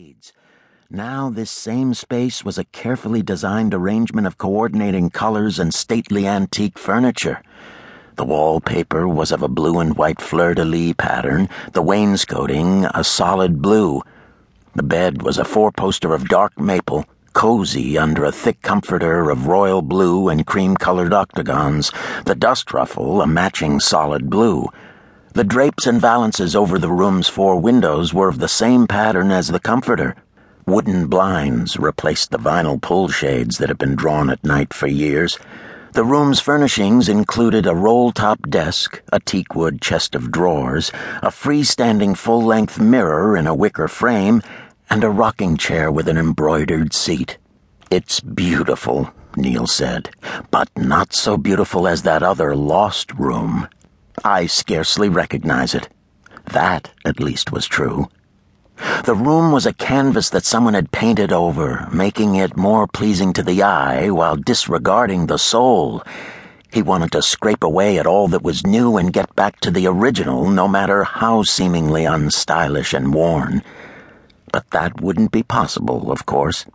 decades. Now, this same space was a carefully designed arrangement of coordinating colors and stately antique furniture. The wallpaper was of a blue and white fleur de lis pattern, the wainscoting a solid blue. The bed was a four poster of dark maple, cozy under a thick comforter of royal blue and cream colored octagons, the dust ruffle a matching solid blue. The drapes and valances over the room's four windows were of the same pattern as the comforter. Wooden blinds replaced the vinyl pull shades that had been drawn at night for years. The room's furnishings included a roll top desk, a teakwood chest of drawers, a freestanding full length mirror in a wicker frame, and a rocking chair with an embroidered seat. It's beautiful, Neil said, but not so beautiful as that other lost room. I scarcely recognize it. That, at least, was true. The room was a canvas that someone had painted over, making it more pleasing to the eye while disregarding the soul. He wanted to scrape away at all that was new and get back to the original, no matter how seemingly unstylish and worn. But that wouldn't be possible, of course.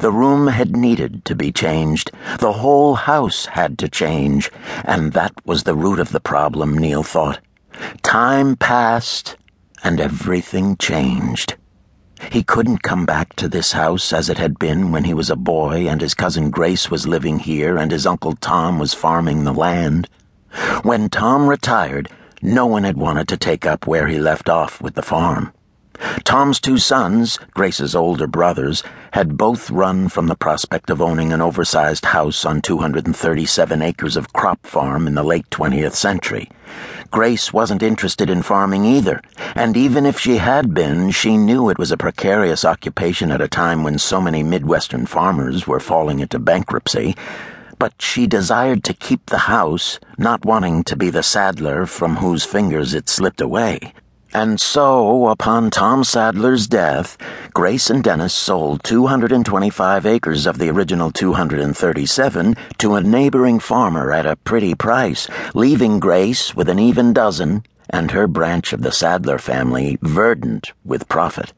The room had needed to be changed. The whole house had to change. And that was the root of the problem, Neil thought. Time passed, and everything changed. He couldn't come back to this house as it had been when he was a boy and his cousin Grace was living here and his Uncle Tom was farming the land. When Tom retired, no one had wanted to take up where he left off with the farm. Tom's two sons, Grace's older brothers, had both run from the prospect of owning an oversized house on 237 acres of crop farm in the late 20th century. Grace wasn't interested in farming either, and even if she had been, she knew it was a precarious occupation at a time when so many Midwestern farmers were falling into bankruptcy. But she desired to keep the house, not wanting to be the Sadler from whose fingers it slipped away. And so, upon Tom Sadler's death, Grace and Dennis sold 225 acres of the original 237 to a neighboring farmer at a pretty price, leaving Grace with an even dozen and her branch of the Sadler family verdant with profit.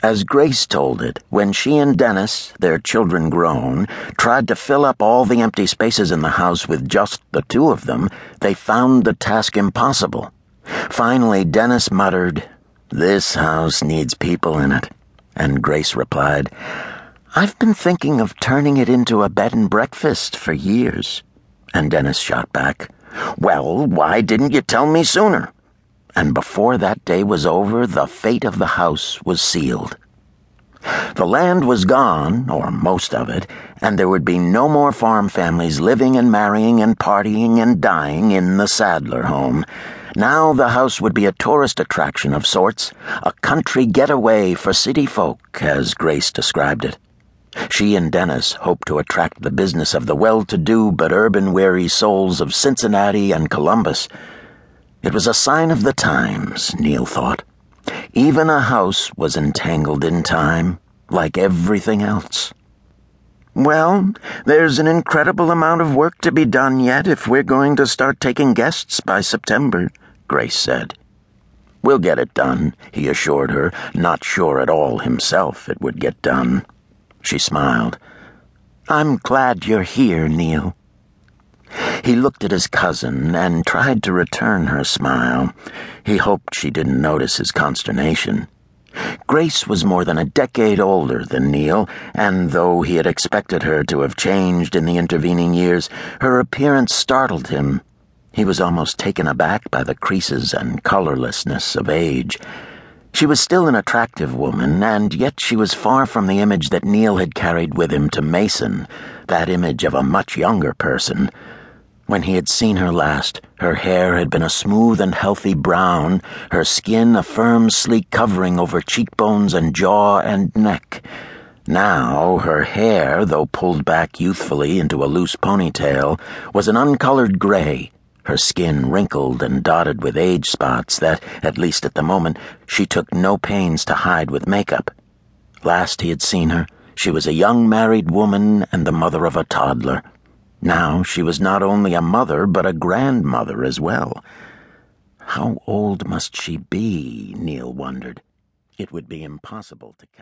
As Grace told it, when she and Dennis, their children grown, tried to fill up all the empty spaces in the house with just the two of them, they found the task impossible. Finally, Dennis muttered, This house needs people in it. And Grace replied, I've been thinking of turning it into a bed and breakfast for years. And Dennis shot back, Well, why didn't you tell me sooner? And before that day was over, the fate of the house was sealed. The land was gone, or most of it, and there would be no more farm families living and marrying and partying and dying in the Sadler home. Now the house would be a tourist attraction of sorts, a country getaway for city folk, as Grace described it. She and Dennis hoped to attract the business of the well to do but urban weary souls of Cincinnati and Columbus. It was a sign of the times, Neil thought. Even a house was entangled in time, like everything else. Well, there's an incredible amount of work to be done yet if we're going to start taking guests by September, Grace said. We'll get it done, he assured her, not sure at all himself it would get done. She smiled. I'm glad you're here, Neil. He looked at his cousin and tried to return her smile. He hoped she didn't notice his consternation. Grace was more than a decade older than Neil, and though he had expected her to have changed in the intervening years, her appearance startled him. He was almost taken aback by the creases and colorlessness of age. She was still an attractive woman, and yet she was far from the image that Neil had carried with him to Mason, that image of a much younger person. When he had seen her last, her hair had been a smooth and healthy brown, her skin a firm, sleek covering over cheekbones and jaw and neck. Now, her hair, though pulled back youthfully into a loose ponytail, was an uncolored gray, her skin wrinkled and dotted with age spots that, at least at the moment, she took no pains to hide with makeup. Last he had seen her, she was a young married woman and the mother of a toddler. Now she was not only a mother, but a grandmother as well. How old must she be? Neil wondered. It would be impossible to calculate.